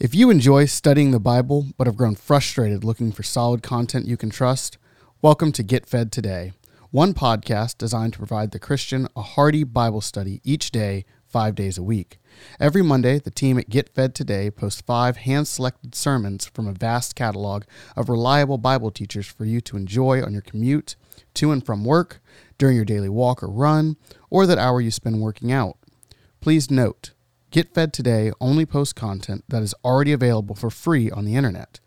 If you enjoy studying the Bible but have grown frustrated looking for solid content you can trust, welcome to Get Fed Today, one podcast designed to provide the Christian a hearty Bible study each day, five days a week. Every Monday, the team at Get Fed Today posts five hand selected sermons from a vast catalog of reliable Bible teachers for you to enjoy on your commute, to and from work, during your daily walk or run, or that hour you spend working out. Please note, Get Fed Today only posts content that is already available for free on the internet.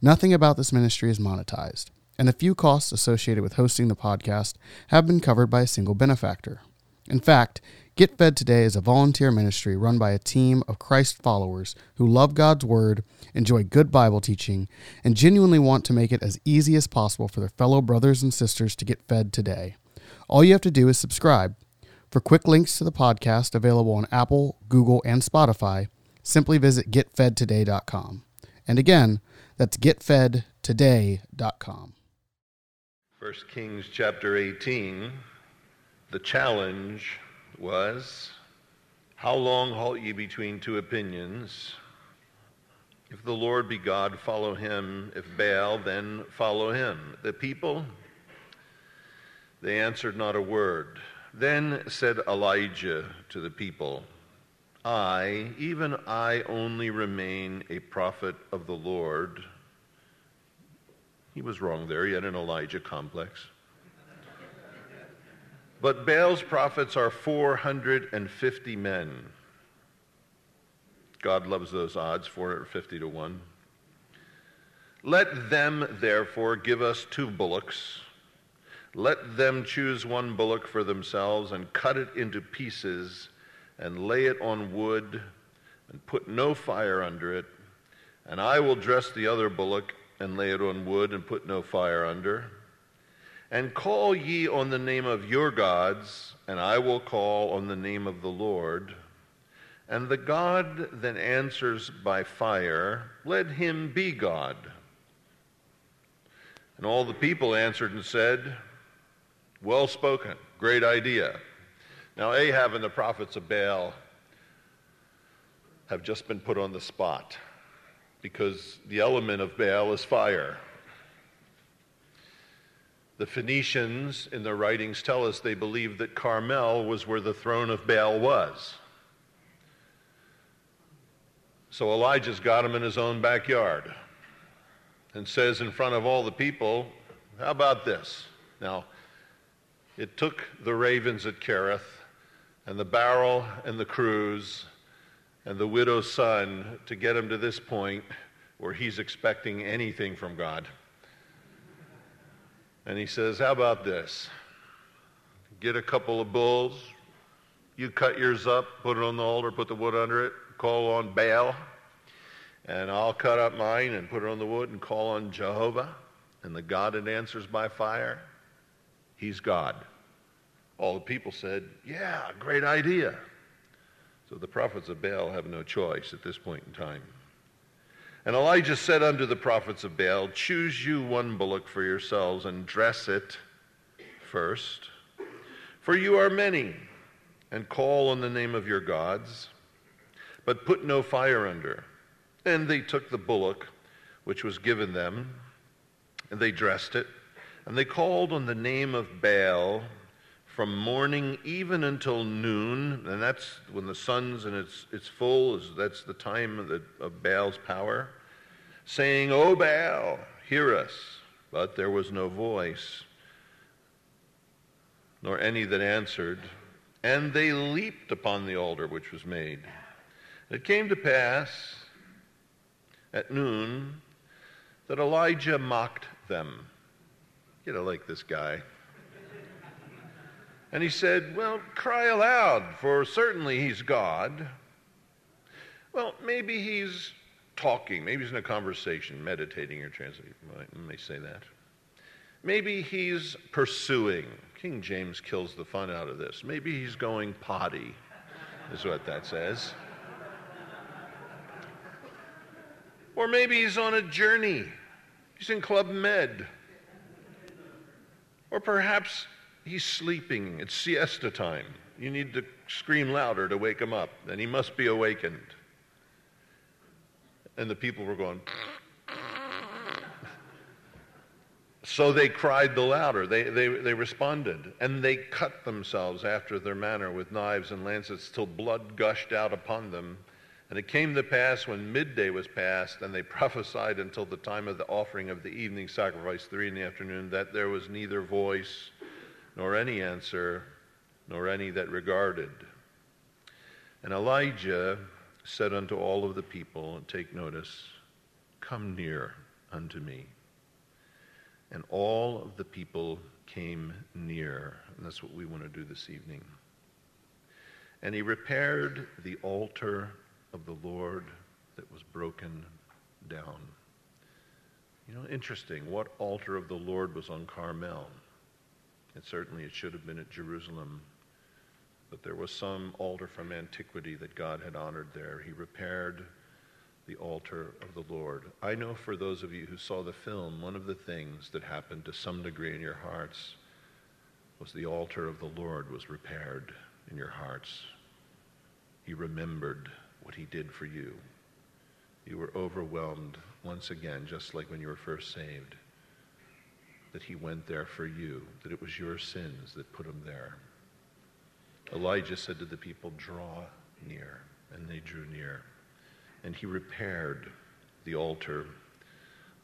Nothing about this ministry is monetized, and the few costs associated with hosting the podcast have been covered by a single benefactor. In fact, Get Fed Today is a volunteer ministry run by a team of Christ followers who love God's Word, enjoy good Bible teaching, and genuinely want to make it as easy as possible for their fellow brothers and sisters to get fed today. All you have to do is subscribe for quick links to the podcast available on Apple, Google, and Spotify, simply visit getfedtoday.com. And again, that's getfedtoday.com. 1 Kings chapter 18, the challenge was How long halt ye between two opinions? If the Lord be God, follow him. If Baal, then follow him. The people, they answered not a word. Then said Elijah to the people, I, even I only remain a prophet of the Lord. He was wrong there. He had an Elijah complex. But Baal's prophets are 450 men. God loves those odds, 450 to 1. Let them, therefore, give us two bullocks let them choose one bullock for themselves and cut it into pieces and lay it on wood and put no fire under it. And I will dress the other bullock and lay it on wood and put no fire under. And call ye on the name of your gods, and I will call on the name of the Lord. And the God that answers by fire, let him be God. And all the people answered and said, well spoken. Great idea. Now, Ahab and the prophets of Baal have just been put on the spot because the element of Baal is fire. The Phoenicians in their writings tell us they believed that Carmel was where the throne of Baal was. So Elijah's got him in his own backyard and says in front of all the people, How about this? Now, it took the ravens at Kerith and the barrel and the cruse and the widow's son to get him to this point where he's expecting anything from God. And he says, How about this? Get a couple of bulls, you cut yours up, put it on the altar, put the wood under it, call on Baal, and I'll cut up mine and put it on the wood and call on Jehovah, and the God that answers by fire. He's God. All the people said, Yeah, great idea. So the prophets of Baal have no choice at this point in time. And Elijah said unto the prophets of Baal, Choose you one bullock for yourselves and dress it first, for you are many, and call on the name of your gods, but put no fire under. And they took the bullock which was given them, and they dressed it, and they called on the name of Baal from morning even until noon, and that's when the sun's in its, its full, is, that's the time of, the, of Baal's power, saying, O Baal, hear us. But there was no voice, nor any that answered. And they leaped upon the altar which was made. It came to pass at noon that Elijah mocked them. You know, like this guy. And he said, Well, cry aloud, for certainly he's God. Well, maybe he's talking. Maybe he's in a conversation, meditating or translating. I may say that. Maybe he's pursuing. King James kills the fun out of this. Maybe he's going potty, is what that says. Or maybe he's on a journey. He's in Club Med. Or perhaps He's sleeping. It's siesta time. You need to scream louder to wake him up, and he must be awakened. And the people were going, So they cried the louder. They, they, they responded. And they cut themselves after their manner with knives and lances till blood gushed out upon them. And it came to pass when midday was past, and they prophesied until the time of the offering of the evening sacrifice, three in the afternoon, that there was neither voice, nor any answer, nor any that regarded. And Elijah said unto all of the people, take notice, Come near unto me. And all of the people came near. And that's what we want to do this evening. And he repaired the altar of the Lord that was broken down. You know, interesting. What altar of the Lord was on Carmel? And certainly it should have been at Jerusalem. But there was some altar from antiquity that God had honored there. He repaired the altar of the Lord. I know for those of you who saw the film, one of the things that happened to some degree in your hearts was the altar of the Lord was repaired in your hearts. He remembered what he did for you. You were overwhelmed once again, just like when you were first saved, that he went there for you, that it was your sins that put him there. Elijah said to the people, Draw near. And they drew near and he repaired the altar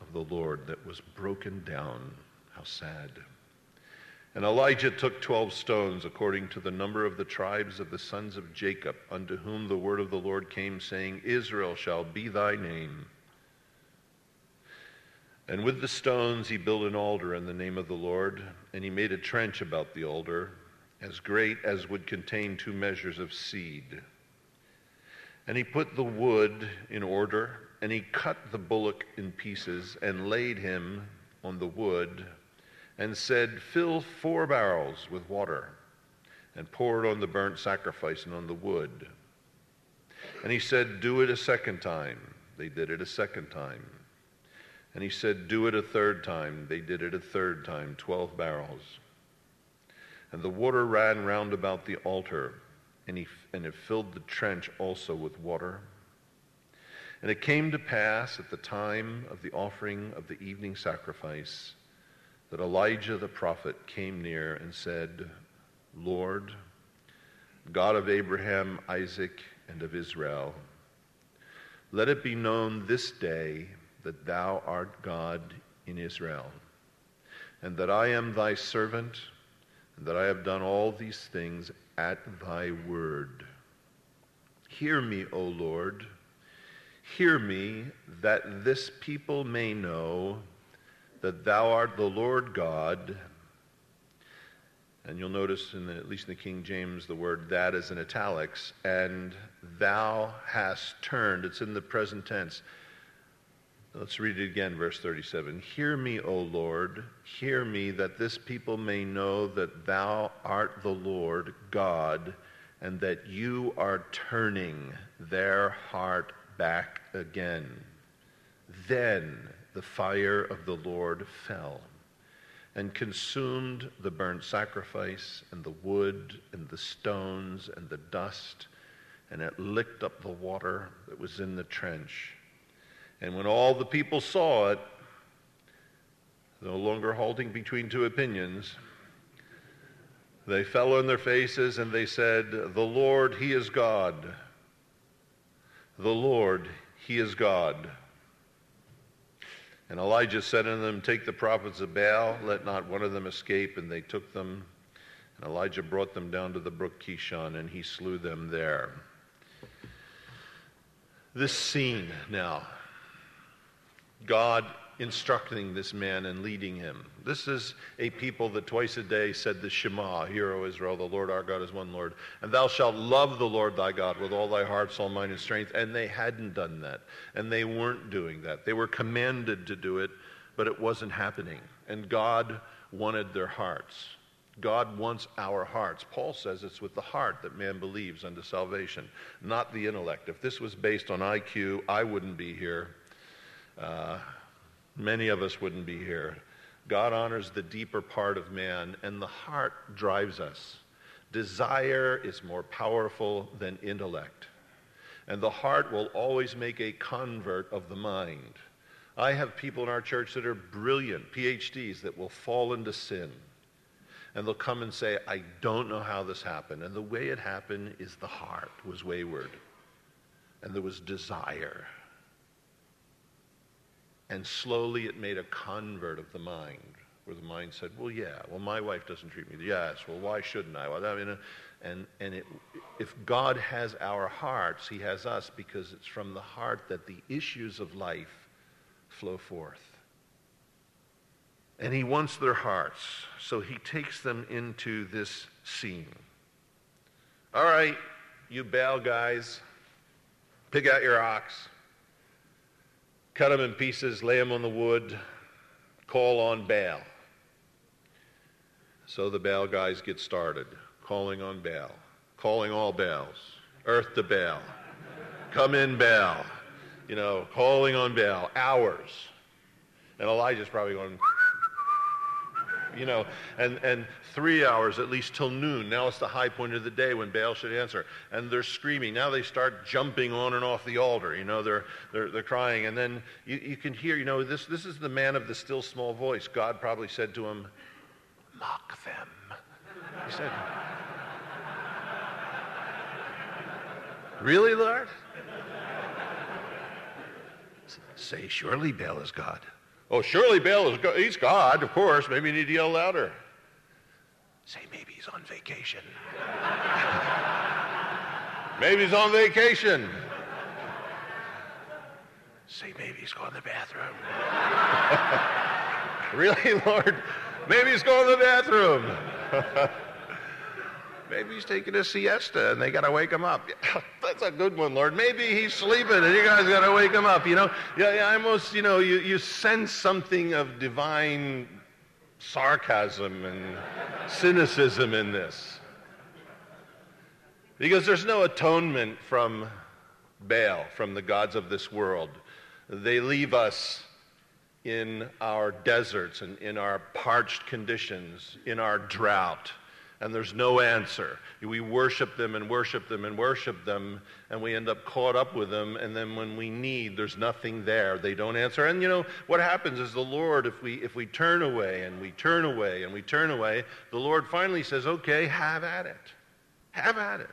of the Lord that was broken down. How sad. And Elijah took twelve stones according to the number of the tribes of the sons of Jacob, unto whom the word of the Lord came, saying, Israel shall be thy name. And with the stones he built an altar in the name of the Lord, and he made a trench about the altar, as great as would contain two measures of seed. And he put the wood in order, and he cut the bullock in pieces, and laid him on the wood, and said, Fill four barrels with water, and pour it on the burnt sacrifice and on the wood. And he said, Do it a second time. They did it a second time. And he said, Do it a third time. They did it a third time, twelve barrels. And the water ran round about the altar and, he, and it filled the trench also with water. And it came to pass at the time of the offering of the evening sacrifice that Elijah the prophet came near and said, Lord, God of Abraham, Isaac, and of Israel, let it be known this day that thou art God in Israel, and that I am thy servant, and that I have done all these things at thy word. Hear me, O Lord. Hear me, that this people may know that thou art the Lord God. And you'll notice, in the, at least in the King James, the word that is in italics. And thou hast turned. It's in the present tense. Let's read it again, verse 37. Hear me, O Lord, hear me, that this people may know that thou art the Lord God, and that you are turning their heart back again. Then the fire of the Lord fell and consumed the burnt sacrifice, and the wood, and the stones, and the dust, and it licked up the water that was in the trench and when all the people saw it, no longer halting between two opinions, they fell on their faces and they said, The Lord, He is God. The Lord, He is God. And Elijah said unto them, Take the prophets of Baal, let not one of them escape. And they took them. And Elijah brought them down to the brook Kishon, and he slew them there. This scene now God instructing this man and leading him. This is a people that twice a day said the Shema, Hear, O Israel, the Lord our God is one Lord. And thou shalt love the Lord thy God with all thy heart, soul, mind, and strength. And they hadn't done that. And they weren't doing that. They were commanded to do it, but it wasn't happening. And God wanted their hearts. God wants our hearts. Paul says it's with the heart that man believes unto salvation, not the intellect. If this was based on IQ, I wouldn't be here uh, many of us wouldn't be here. God honors the deeper part of man, and the heart drives us. Desire is more powerful than intellect. And the heart will always make a convert of the mind. I have people in our church that are brilliant, PhDs, that will fall into sin. And they'll come and say, I don't know how this happened. And the way it happened is the heart was wayward. And there was desire. And slowly it made a convert of the mind, where the mind said, Well, yeah, well, my wife doesn't treat me. Yes, well, why shouldn't I? Well, I mean, and, and it, if God has our hearts, He has us because it's from the heart that the issues of life flow forth. And He wants their hearts, so He takes them into this scene. All right, you Baal guys, pick out your ox, cut them in pieces, lay them on the wood, call on Baal. So the Baal guys get started calling on Baal, calling all Baals, earth to Baal, come in Baal, you know, calling on Baal, hours. And Elijah's probably going, you know, and, and three hours at least till noon. Now it's the high point of the day when Baal should answer. And they're screaming. Now they start jumping on and off the altar. You know, they're, they're, they're crying. And then you, you can hear, you know, this, this is the man of the still small voice. God probably said to him, mock them. He said, Really, Lord? Say, surely Baal is God. Oh, surely Baal is God. He's God, of course. Maybe you need to yell louder. Say, maybe he's on vacation. maybe he's on vacation. Say, maybe he's going to the bathroom. really, Lord? Maybe he's going to the bathroom. Maybe he's taking a siesta and they got to wake him up. That's a good one, Lord. Maybe he's sleeping and you guys got to wake him up. You know, yeah, yeah, I almost, you know, you, you sense something of divine sarcasm and cynicism in this. Because there's no atonement from Baal, from the gods of this world. They leave us in our deserts and in our parched conditions, in our drought and there's no answer. We worship them and worship them and worship them, and we end up caught up with them, and then when we need, there's nothing there. They don't answer. And you know, what happens is the Lord, if we, if we turn away and we turn away and we turn away, the Lord finally says, okay, have at it. Have at it.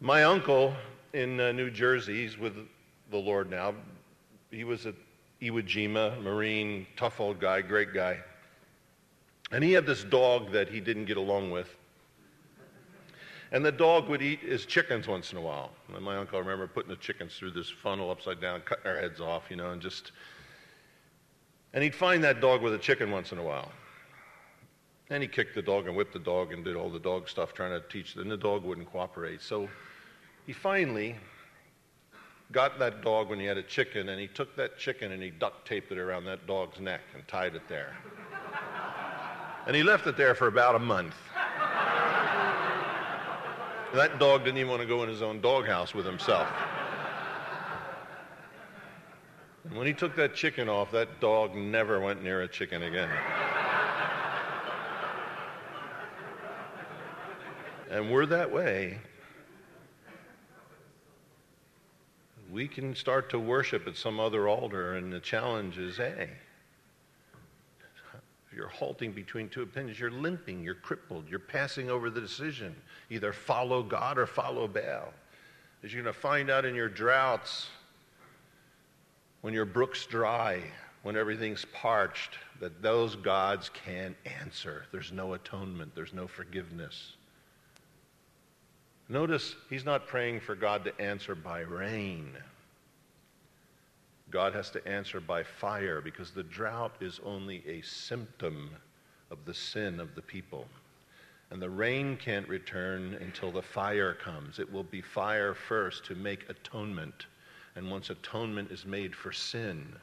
My uncle in uh, New Jersey, he's with the Lord now. He was at Iwo Jima, Marine, tough old guy, great guy. And he had this dog that he didn't get along with. And the dog would eat his chickens once in a while. And my uncle, I remember putting the chickens through this funnel upside down, cutting their heads off, you know, and just. And he'd find that dog with a chicken once in a while. And he kicked the dog and whipped the dog and did all the dog stuff trying to teach, and the dog wouldn't cooperate. So he finally got that dog when he had a chicken, and he took that chicken and he duct taped it around that dog's neck and tied it there. And he left it there for about a month. That dog didn't even want to go in his own doghouse with himself. And when he took that chicken off, that dog never went near a chicken again. and we're that way. We can start to worship at some other altar, and the challenge is hey, you're halting between two opinions. You're limping. You're crippled. You're passing over the decision. Either follow God or follow Baal. As you're going to find out in your droughts, when your brook's dry, when everything's parched, that those gods can't answer. There's no atonement. There's no forgiveness. Notice he's not praying for God to answer by rain. God has to answer by fire because the drought is only a symptom of the sin of the people. And the rain can't return until the fire comes. It will be fire first to make atonement. And once atonement is made for sin,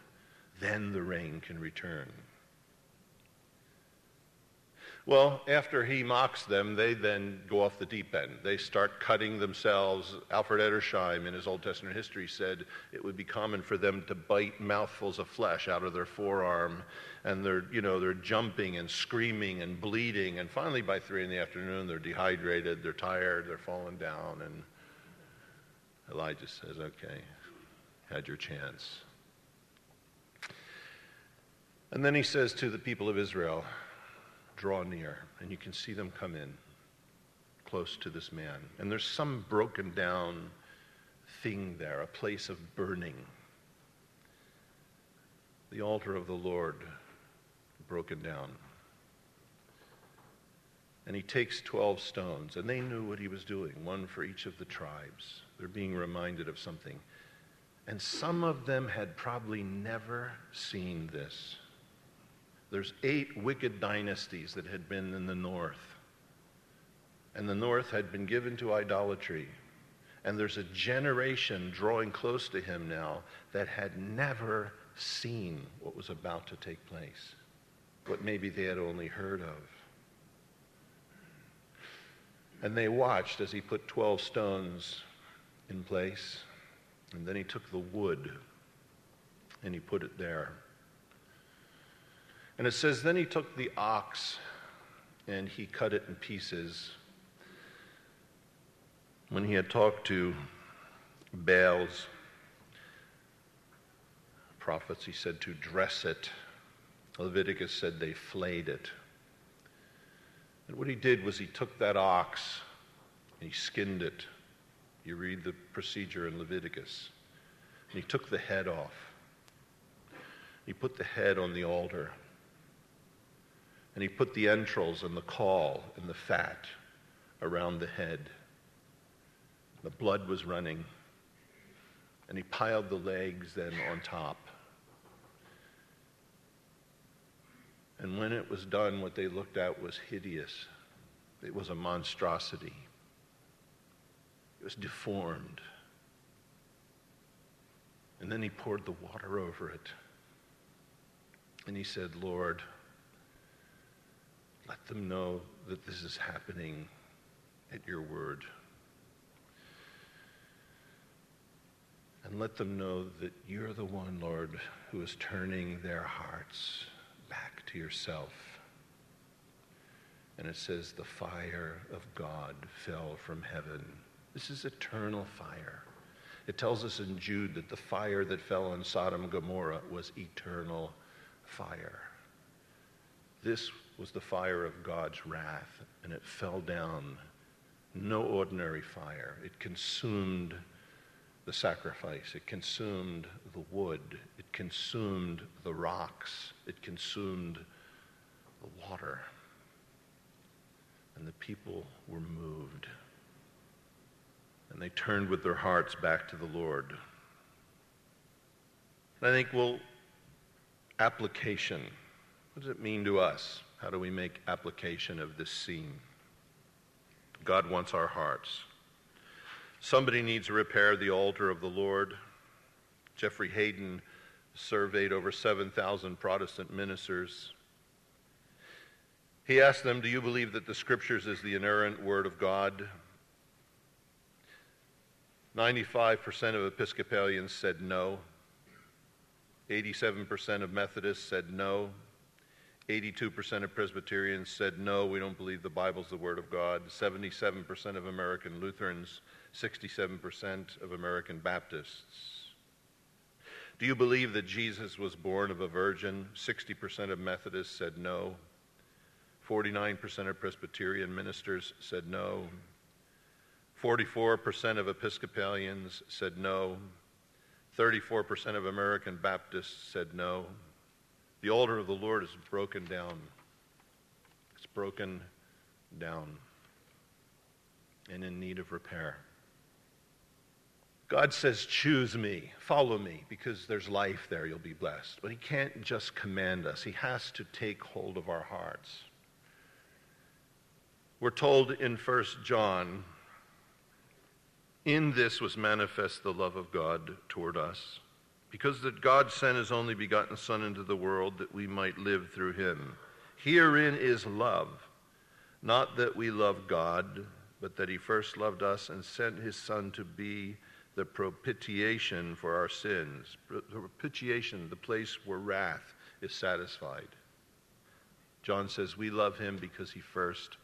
then the rain can return. Well, after he mocks them, they then go off the deep end. They start cutting themselves. Alfred Edersheim, in his Old Testament history, said it would be common for them to bite mouthfuls of flesh out of their forearm, and they're, you know, they're jumping and screaming and bleeding. And finally, by three in the afternoon, they're dehydrated, they're tired, they're falling down, and Elijah says, "Okay, had your chance." And then he says to the people of Israel, draw near, and you can see them come in close to this man. And there's some broken down thing there, a place of burning. The altar of the Lord broken down. And he takes 12 stones, and they knew what he was doing, one for each of the tribes. They're being reminded of something. And some of them had probably never seen this. There's eight wicked dynasties that had been in the north. And the north had been given to idolatry. And there's a generation drawing close to him now that had never seen what was about to take place, what maybe they had only heard of. And they watched as he put 12 stones in place. And then he took the wood and he put it there. And it says, Then he took the ox and he cut it in pieces. When he had talked to Baal's prophets, he said to dress it. Leviticus said they flayed it. And what he did was he took that ox and he skinned it. You read the procedure in Leviticus. And he took the head off. He put the head on the altar. And he put the entrails and the caul and the fat around the head. The blood was running. And he piled the legs then on top. And when it was done, what they looked at was hideous. It was a monstrosity. It was deformed. And then he poured the water over it. And he said, Lord, let them know that this is happening at your word. And let them know that you're the one, Lord, who is turning their hearts back to yourself. And it says, the fire of God fell from heaven. This is eternal fire. It tells us in Jude that the fire that fell on Sodom and Gomorrah was eternal fire. This was the fire of God's wrath, and it fell down. No ordinary fire. It consumed the sacrifice, it consumed the wood, it consumed the rocks, it consumed the water. And the people were moved. And they turned with their hearts back to the Lord. And I think, well, application. What does it mean to us? How do we make application of this scene? God wants our hearts. Somebody needs to repair the altar of the Lord. Jeffrey Hayden surveyed over 7,000 Protestant ministers. He asked them, Do you believe that the Scriptures is the inerrant Word of God? 95% of Episcopalians said no. 87% of Methodists said no. 82% of Presbyterians said, no, we don't believe the Bible's the Word of God. 77% of American Lutherans, 67% of American Baptists. Do you believe that Jesus was born of a virgin? 60% of Methodists said no. 49% of Presbyterian ministers said no. 44% of Episcopalians said no. 34% of American Baptists said no. The altar of the Lord is broken down. It's broken down and in need of repair. God says, Choose me, follow me, because there's life there, you'll be blessed. But He can't just command us, He has to take hold of our hearts. We're told in 1 John, In this was manifest the love of God toward us because that God sent his only begotten Son into the world that we might live through him. Herein is love. Not that we love God, but that he first loved us and sent his Son to be the propitiation for our sins. The propitiation, the place where wrath is satisfied. John says, We love him because he first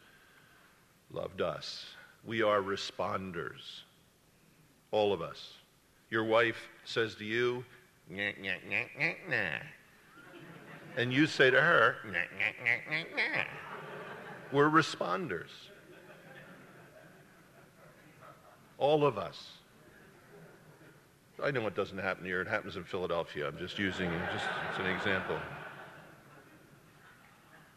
loved us. We are responders, all of us. Your wife says to you, And you say to her. We're responders. All of us. I know it doesn't happen here. It happens in Philadelphia. I'm just using just it's an example.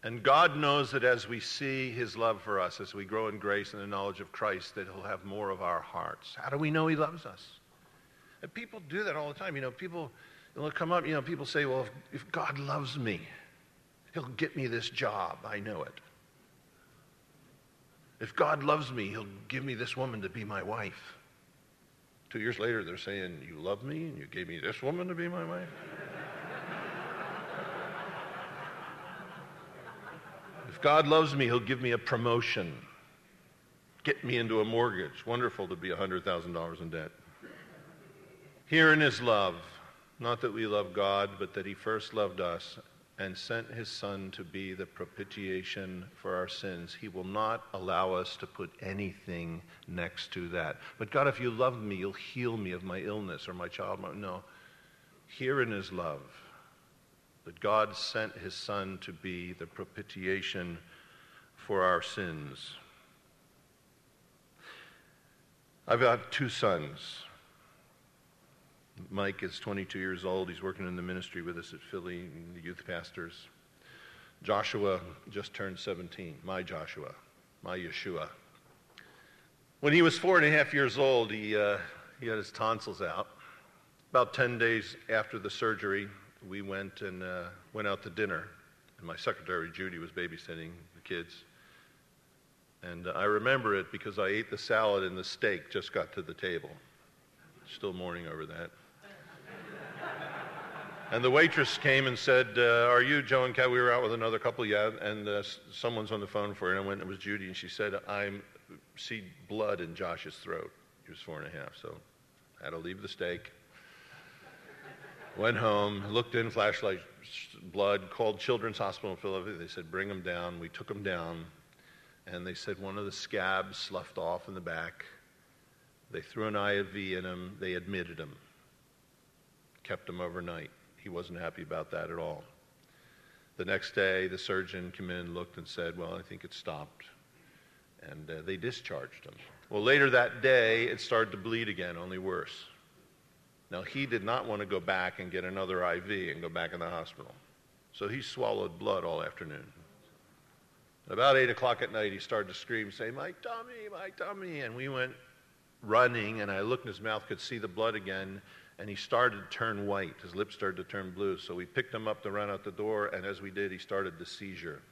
And God knows that as we see his love for us, as we grow in grace and the knowledge of Christ, that he'll have more of our hearts. How do we know he loves us? And people do that all the time. You know, people will come up, you know, people say, well, if, if God loves me, he'll get me this job. I know it. If God loves me, he'll give me this woman to be my wife. Two years later, they're saying, You love me and you gave me this woman to be my wife? if God loves me, He'll give me a promotion, get me into a mortgage. Wonderful to be $100,000 in debt. Herein is love, not that we love God, but that He first loved us and sent his son to be the propitiation for our sins. He will not allow us to put anything next to that. But God, if you love me, you'll heal me of my illness or my child. No. Herein is love. That God sent his son to be the propitiation for our sins. I've got two sons. Mike is 22 years old. He's working in the ministry with us at Philly, the youth pastors. Joshua just turned 17, my Joshua, my Yeshua. When he was four and a half years old, he, uh, he had his tonsils out. About 10 days after the surgery, we went and uh, went out to dinner. And my secretary, Judy, was babysitting the kids. And uh, I remember it because I ate the salad and the steak just got to the table. Still mourning over that. And the waitress came and said, uh, Are you Joe and Kat? We were out with another couple, yeah. And uh, someone's on the phone for her. And I went, it was Judy. And she said, I see blood in Josh's throat. He was four and a half. So I had to leave the steak. Went home, looked in, flashlight, blood, called Children's Hospital in Philadelphia. They said, Bring him down. We took him down. And they said one of the scabs sloughed off in the back. They threw an IV in him. They admitted him, kept him overnight. He wasn't happy about that at all. The next day, the surgeon came in looked and said, Well, I think it stopped. And uh, they discharged him. Well, later that day, it started to bleed again, only worse. Now, he did not want to go back and get another IV and go back in the hospital. So he swallowed blood all afternoon. About 8 o'clock at night, he started to scream, say, My tummy, my tummy. And we went running, and I looked in his mouth, could see the blood again and he started to turn white. His lips started to turn blue. So we picked him up to run out the door, and as we did, he started the seizure.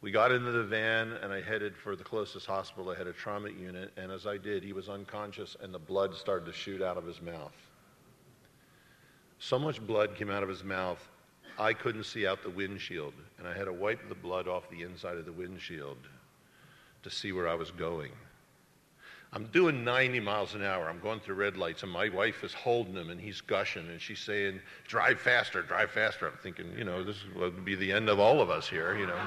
We got into the van, and I headed for the closest hospital. I had a trauma unit, and as I did, he was unconscious, and the blood started to shoot out of his mouth. So much blood came out of his mouth, I couldn't see out the windshield, and I had to wipe the blood off the inside of the windshield to see where I was going. I'm doing 90 miles an hour. I'm going through red lights, and my wife is holding him, and he's gushing, and she's saying, "Drive faster, drive faster." I'm thinking, you know, this would be the end of all of us here, you know.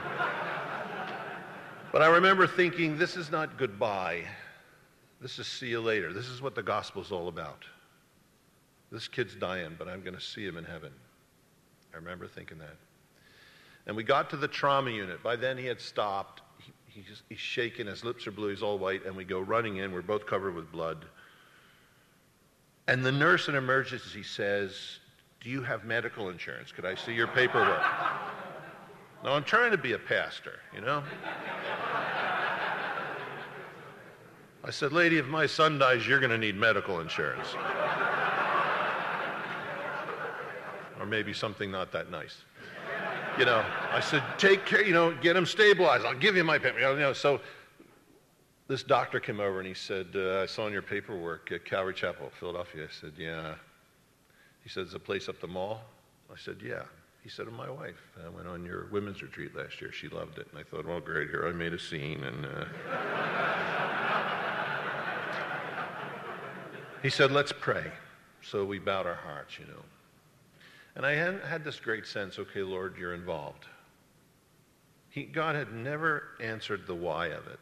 but I remember thinking, this is not goodbye. This is see you later. This is what the gospel's all about. This kid's dying, but I'm going to see him in heaven. I remember thinking that. And we got to the trauma unit. By then, he had stopped he's, he's shaking, his lips are blue, he's all white, and we go running in. We're both covered with blood. And the nurse in emergency says, Do you have medical insurance? Could I see your paperwork? now, I'm trying to be a pastor, you know? I said, Lady, if my son dies, you're going to need medical insurance. or maybe something not that nice you know, I said, take care, you know, get him stabilized. I'll give you my paper. You know, so this doctor came over and he said, uh, I saw in your paperwork at Calvary Chapel, Philadelphia. I said, yeah. He said, is a place up the mall? I said, yeah. He said, My wife. I went on your women's retreat last year. She loved it. And I thought, Well, great, here I made a scene. And uh... he said, Let's pray. So we bowed our hearts, you know. And I had, this great sense okay, Lord, you're involved. He, God had never answered the why of it.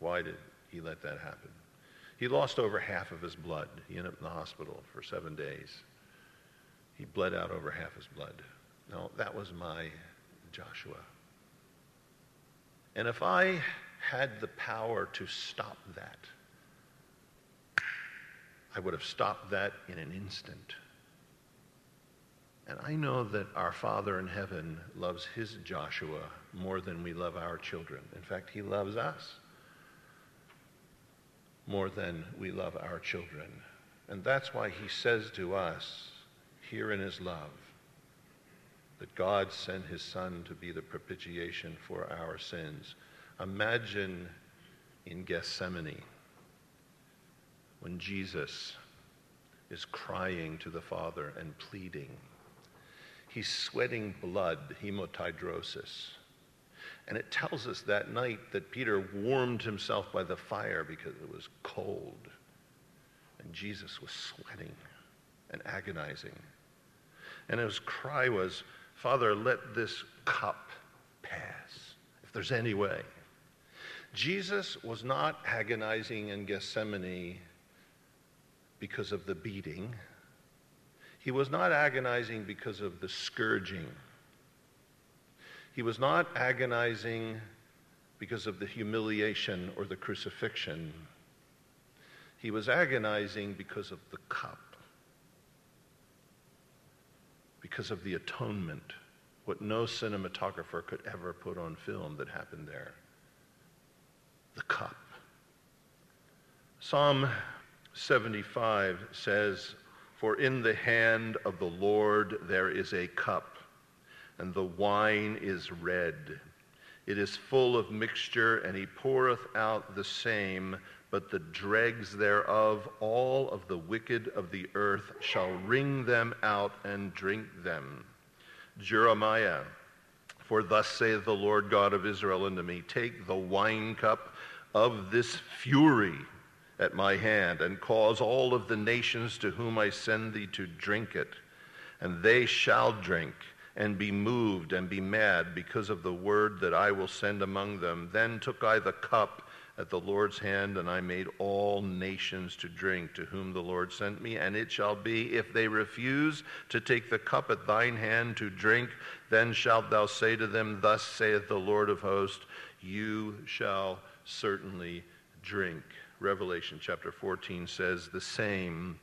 Why did he let that happen? He lost over half of his blood. He ended up in the hospital for seven days. He bled out over half his blood. Now, that was my Joshua. And if I had the power to stop that, I would have stopped that in an instant. And I know that our Father in heaven loves his Joshua more than we love our children. In fact, he loves us more than we love our children. And that's why he says to us here in his love that God sent his Son to be the propitiation for our sins. Imagine in Gethsemane when Jesus is crying to the Father and pleading He's sweating blood, hematidrosis. And it tells us that night that Peter warmed himself by the fire because it was cold. And Jesus was sweating and agonizing. And his cry was, Father, let this cup pass, if there's any way. Jesus was not agonizing in Gethsemane because of the beating he was not agonizing because of the scourging. He was not agonizing because of the humiliation or the crucifixion. He was agonizing because of the cup, because of the atonement, what no cinematographer could ever put on film that happened there. The cup. Psalm 75 says, for in the hand of the Lord there is a cup, and the wine is red. It is full of mixture, and he poureth out the same, but the dregs thereof, all of the wicked of the earth, shall wring them out and drink them. Jeremiah, for thus saith the Lord God of Israel unto me, Take the wine cup of this fury at my hand, and cause all of the nations to whom I send thee to drink it. And they shall drink and be moved and be mad because of the word that I will send among them. Then took I the cup at the Lord's hand, and I made all nations to drink to whom the Lord sent me. And it shall be, if they refuse to take the cup at thine hand to drink, then shalt thou say to them, Thus saith the Lord of hosts, You shall certainly drink. Revelation chapter 14 says, The same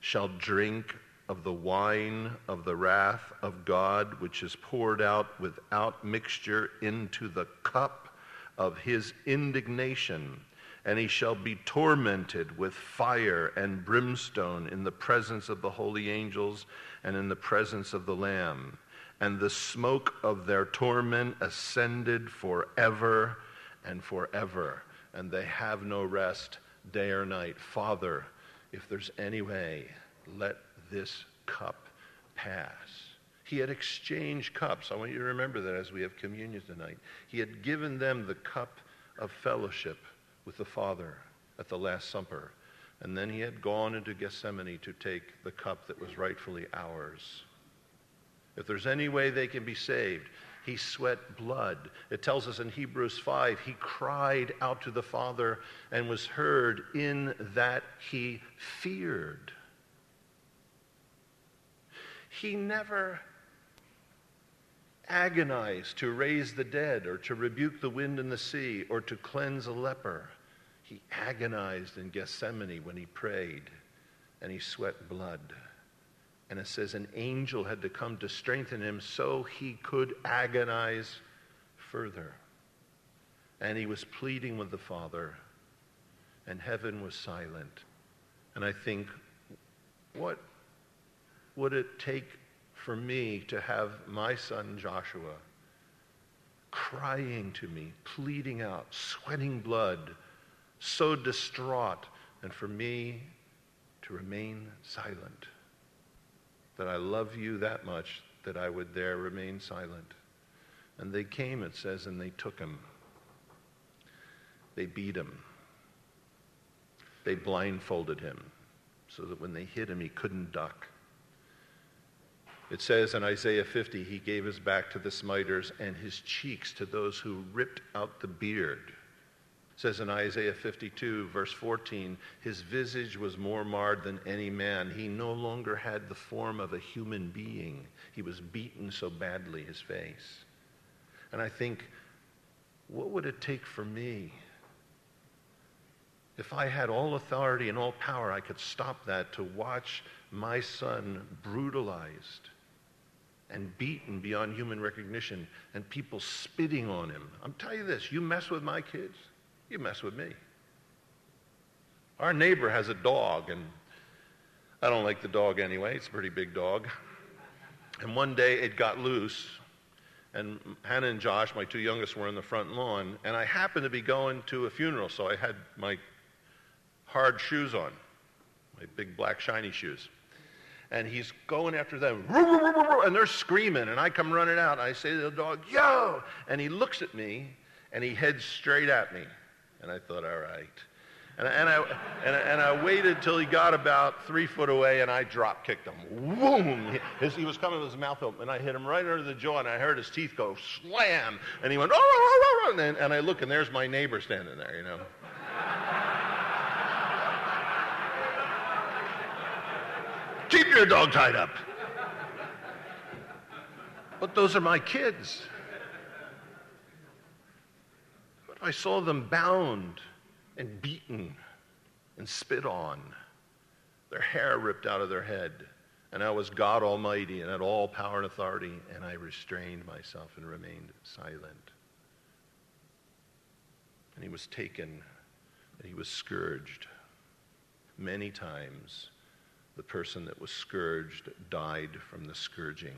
shall drink of the wine of the wrath of God, which is poured out without mixture into the cup of his indignation. And he shall be tormented with fire and brimstone in the presence of the holy angels and in the presence of the Lamb. And the smoke of their torment ascended forever and forever and they have no rest day or night. Father, if there's any way, let this cup pass. He had exchanged cups. I want you to remember that as we have communion tonight. He had given them the cup of fellowship with the Father at the Last Supper. And then he had gone into Gethsemane to take the cup that was rightfully ours. If there's any way they can be saved, he sweat blood. It tells us in Hebrews 5 he cried out to the Father and was heard in that he feared. He never agonized to raise the dead or to rebuke the wind and the sea or to cleanse a leper. He agonized in Gethsemane when he prayed and he sweat blood. And it says an angel had to come to strengthen him so he could agonize further. And he was pleading with the Father, and heaven was silent. And I think, what would it take for me to have my son Joshua crying to me, pleading out, sweating blood, so distraught, and for me to remain silent? That I love you that much that I would there remain silent. And they came, it says, and they took him. They beat him. They blindfolded him so that when they hit him, he couldn't duck. It says in Isaiah 50, he gave his back to the smiters and his cheeks to those who ripped out the beard. Says in Isaiah 52, verse 14, his visage was more marred than any man. He no longer had the form of a human being. He was beaten so badly, his face. And I think, what would it take for me? If I had all authority and all power, I could stop that to watch my son brutalized and beaten beyond human recognition and people spitting on him. I'm telling you this you mess with my kids, you mess with me. Our neighbor has a dog, and I don't like the dog anyway. It's a pretty big dog. And one day it got loose, and Hannah and Josh, my two youngest, were in the front lawn, and I happened to be going to a funeral, so I had my hard shoes on, my big black shiny shoes and he's going after them, and they're screaming, and I come running out, and I say to the dog, yo, and he looks at me, and he heads straight at me, and I thought, all right. And, and, I, and, and I waited till he got about three foot away, and I drop kicked him. Boom! He was coming with his mouth open, and I hit him right under the jaw, and I heard his teeth go slam, and he went, oh, oh, oh, and, then, and I look, and there's my neighbor standing there, you know. Keep your dog tied up. But those are my kids. But I saw them bound and beaten and spit on, their hair ripped out of their head. And I was God Almighty and had all power and authority, and I restrained myself and remained silent. And he was taken and he was scourged many times the person that was scourged died from the scourging.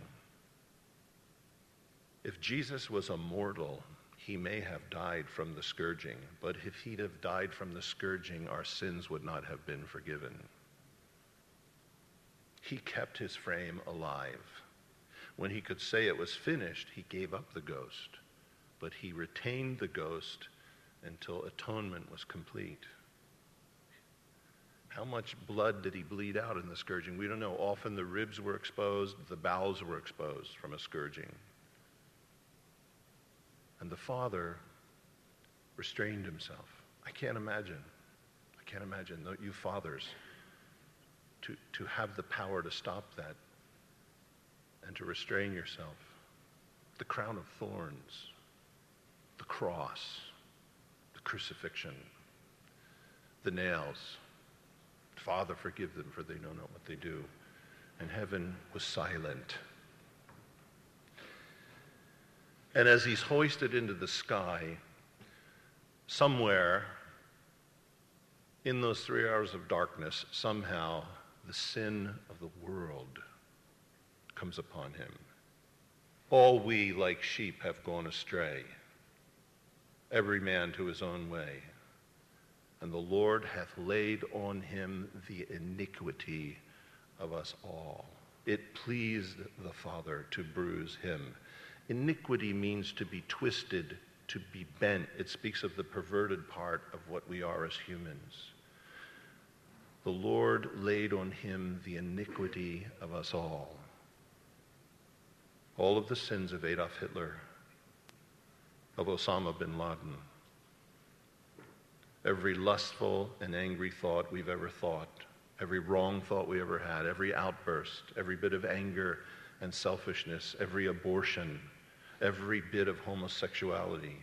If Jesus was a mortal, he may have died from the scourging, but if he'd have died from the scourging, our sins would not have been forgiven. He kept his frame alive. When he could say it was finished, he gave up the ghost, but he retained the ghost until atonement was complete. How much blood did he bleed out in the scourging? We don't know. Often the ribs were exposed, the bowels were exposed from a scourging. And the father restrained himself. I can't imagine. I can't imagine you fathers to, to have the power to stop that and to restrain yourself. The crown of thorns, the cross, the crucifixion, the nails Father, forgive them, for they know not what they do. And heaven was silent. And as he's hoisted into the sky, somewhere in those three hours of darkness, somehow the sin of the world comes upon him. All we, like sheep, have gone astray, every man to his own way and the Lord hath laid on him the iniquity of us all. It pleased the Father to bruise him. Iniquity means to be twisted, to be bent. It speaks of the perverted part of what we are as humans. The Lord laid on him the iniquity of us all. All of the sins of Adolf Hitler, of Osama bin Laden, every lustful and angry thought we've ever thought, every wrong thought we ever had, every outburst, every bit of anger and selfishness, every abortion, every bit of homosexuality.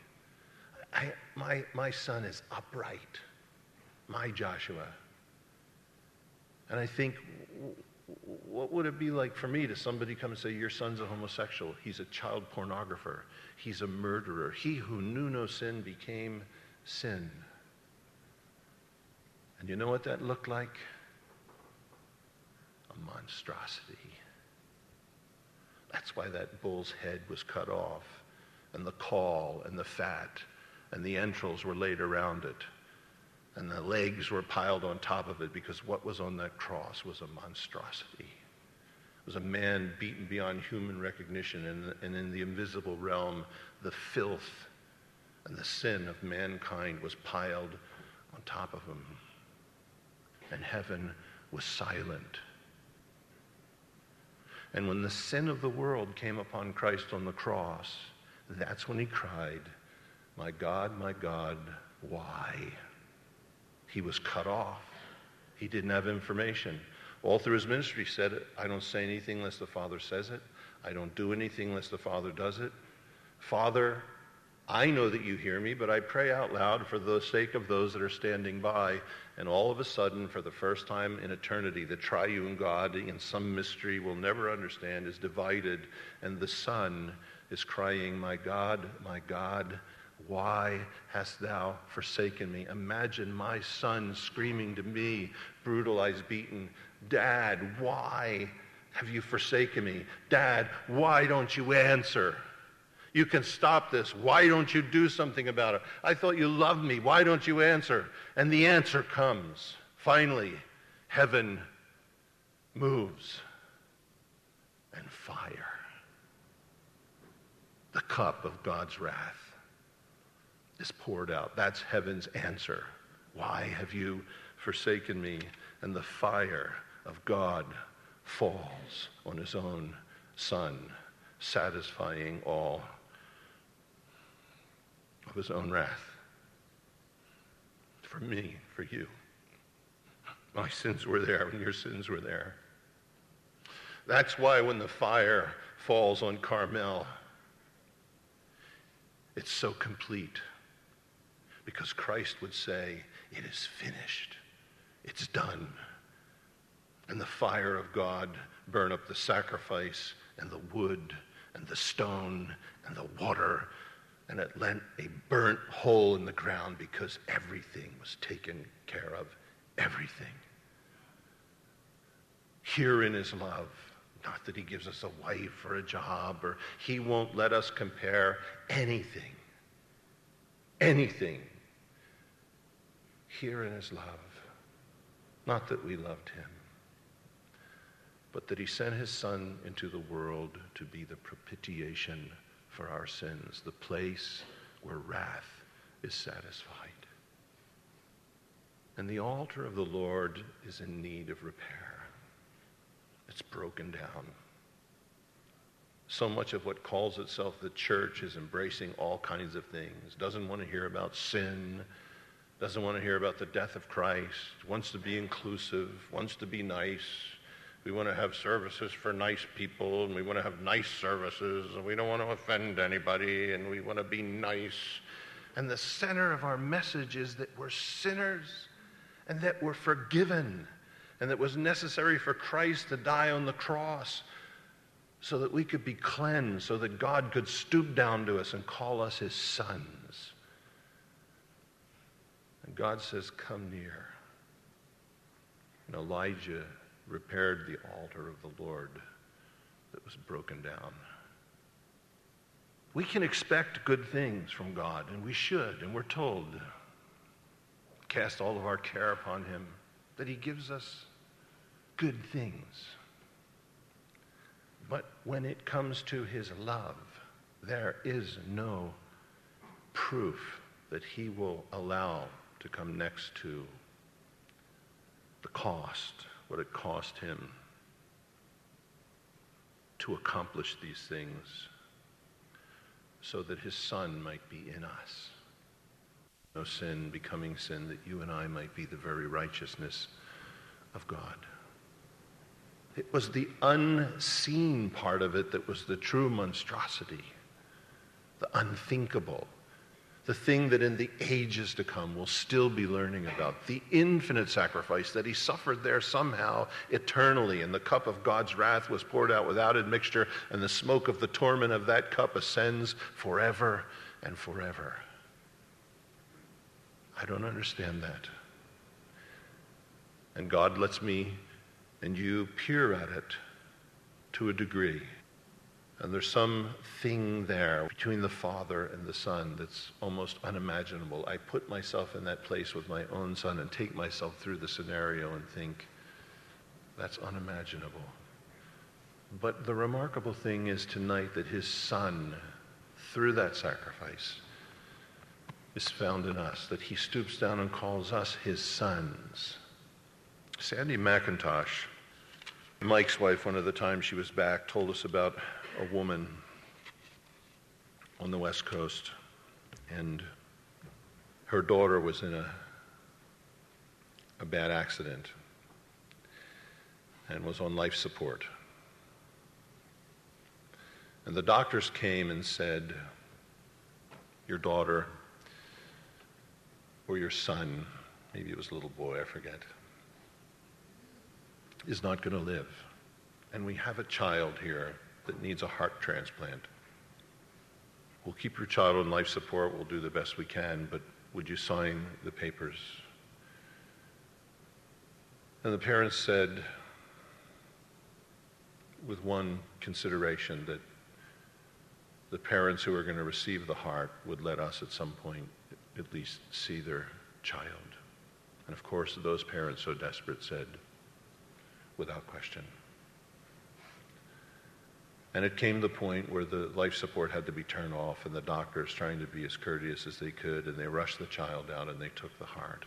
I, my, my son is upright, my Joshua. And I think, what would it be like for me to somebody come and say, Your son's a homosexual, he's a child pornographer, he's a murderer, he who knew no sin became sin. And you know what that looked like? A monstrosity. That's why that bull's head was cut off, and the caul, and the fat, and the entrails were laid around it, and the legs were piled on top of it, because what was on that cross was a monstrosity. It was a man beaten beyond human recognition, and, and in the invisible realm, the filth and the sin of mankind was piled on top of him. And heaven was silent. And when the sin of the world came upon Christ on the cross, that's when he cried, My God, my God, why? He was cut off. He didn't have information. All through his ministry, he said, I don't say anything unless the Father says it. I don't do anything unless the Father does it. Father, I know that you hear me, but I pray out loud for the sake of those that are standing by. And all of a sudden, for the first time in eternity, the triune God, in some mystery we'll never understand, is divided, and the Son is crying, My God, my God, why hast thou forsaken me? Imagine my son screaming to me, brutalized, beaten, Dad, why have you forsaken me? Dad, why don't you answer? You can stop this. Why don't you do something about it? I thought you loved me. Why don't you answer? And the answer comes. Finally, heaven moves and fire. The cup of God's wrath is poured out. That's heaven's answer. Why have you forsaken me? And the fire of God falls on his own Son, satisfying all of his own wrath. For me, for you. My sins were there when your sins were there. That's why when the fire falls on Carmel, it's so complete. Because Christ would say, It is finished, it's done. And the fire of God burn up the sacrifice and the wood and the stone and the water. And it lent a burnt hole in the ground because everything was taken care of. Everything. Herein is love. Not that he gives us a wife or a job, or he won't let us compare anything. Anything. Herein is love. Not that we loved him but that he sent his Son into the world to be the propitiation for our sins, the place where wrath is satisfied. And the altar of the Lord is in need of repair. It's broken down. So much of what calls itself the church is embracing all kinds of things, doesn't want to hear about sin, doesn't want to hear about the death of Christ, wants to be inclusive, wants to be nice, we want to have services for nice people, and we want to have nice services, and we don't want to offend anybody, and we want to be nice. And the center of our message is that we're sinners and that we're forgiven, and that it was necessary for Christ to die on the cross so that we could be cleansed, so that God could stoop down to us and call us his sons. And God says, Come near. And Elijah repaired the altar of the Lord that was broken down. We can expect good things from God, and we should, and we're told. Cast all of our care upon Him, that He gives us good things. But when it comes to His love, there is no proof that He will allow to come next to the cost what it cost him to accomplish these things so that his son might be in us. No sin becoming sin, that you and I might be the very righteousness of God. It was the unseen part of it that was the true monstrosity, the unthinkable, the thing that in the ages to come we'll still be learning about, the infinite sacrifice that he suffered there somehow eternally, and the cup of God's wrath was poured out without admixture, and the smoke of the torment of that cup ascends forever and forever. I don't understand that. And God lets me and you peer at it to a degree. And there's something there between the Father and the Son that's almost unimaginable. I put myself in that place with my own son and take myself through the scenario and think, that's unimaginable. But the remarkable thing is tonight that his son, through that sacrifice, is found in us, that he stoops down and calls us his sons. Sandy MacIntosh, Mike's wife, one of the times she was back, told us about a woman on the West Coast, and her daughter was in a, a bad accident and was on life support. And the doctors came and said, Your daughter or your son, maybe it was a little boy, I forget, is not going to live. And we have a child here that needs a heart transplant. We'll keep your child on life support. We'll do the best we can, but would you sign the papers? And the parents said, with one consideration, that the parents who are going to receive the heart would let us at some point at least see their child. And of course, those parents so desperate said, without question. And it came to the point where the life support had to be turned off, and the doctors, trying to be as courteous as they could, and they rushed the child out and they took the heart.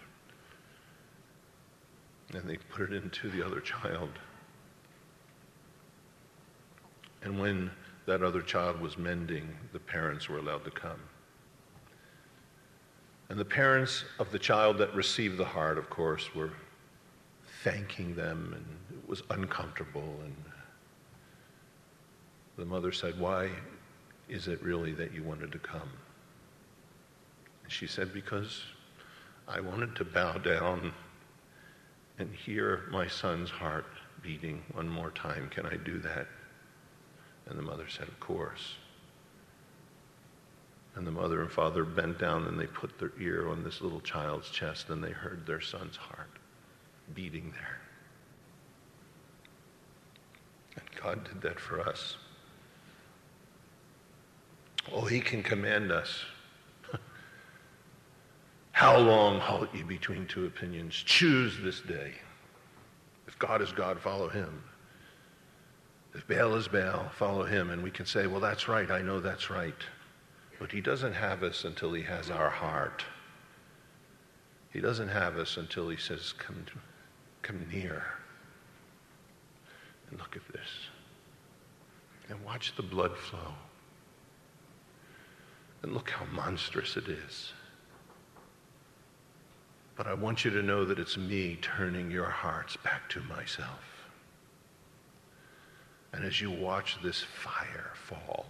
And they put it into the other child. And when that other child was mending, the parents were allowed to come. And the parents of the child that received the heart, of course, were thanking them, and it was uncomfortable. And the mother said, Why is it really that you wanted to come? And she said, Because I wanted to bow down and hear my son's heart beating one more time. Can I do that? And the mother said, Of course. And the mother and father bent down and they put their ear on this little child's chest and they heard their son's heart beating there. And God did that for us. Oh, he can command us. How long halt ye between two opinions? Choose this day. If God is God, follow him. If Baal is Baal, follow him. And we can say, well, that's right. I know that's right. But he doesn't have us until he has our heart. He doesn't have us until he says, come, come near. And look at this. And watch the blood flow. And look how monstrous it is. But I want you to know that it's me turning your hearts back to myself. And as you watch this fire fall,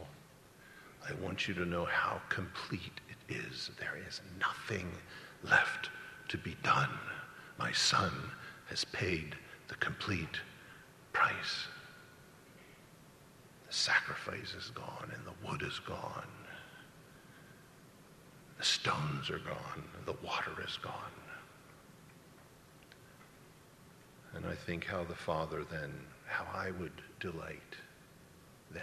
I want you to know how complete it is. There is nothing left to be done. My son has paid the complete price. The sacrifice is gone and the wood is gone. The stones are gone. The water is gone. And I think how the Father then, how I would delight then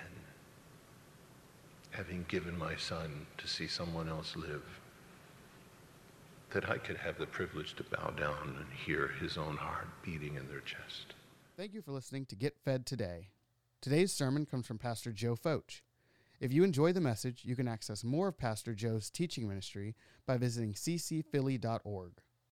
having given my son to see someone else live, that I could have the privilege to bow down and hear his own heart beating in their chest. Thank you for listening to Get Fed Today. Today's sermon comes from Pastor Joe Focht. If you enjoy the message, you can access more of Pastor Joe's teaching ministry by visiting ccphilly.org.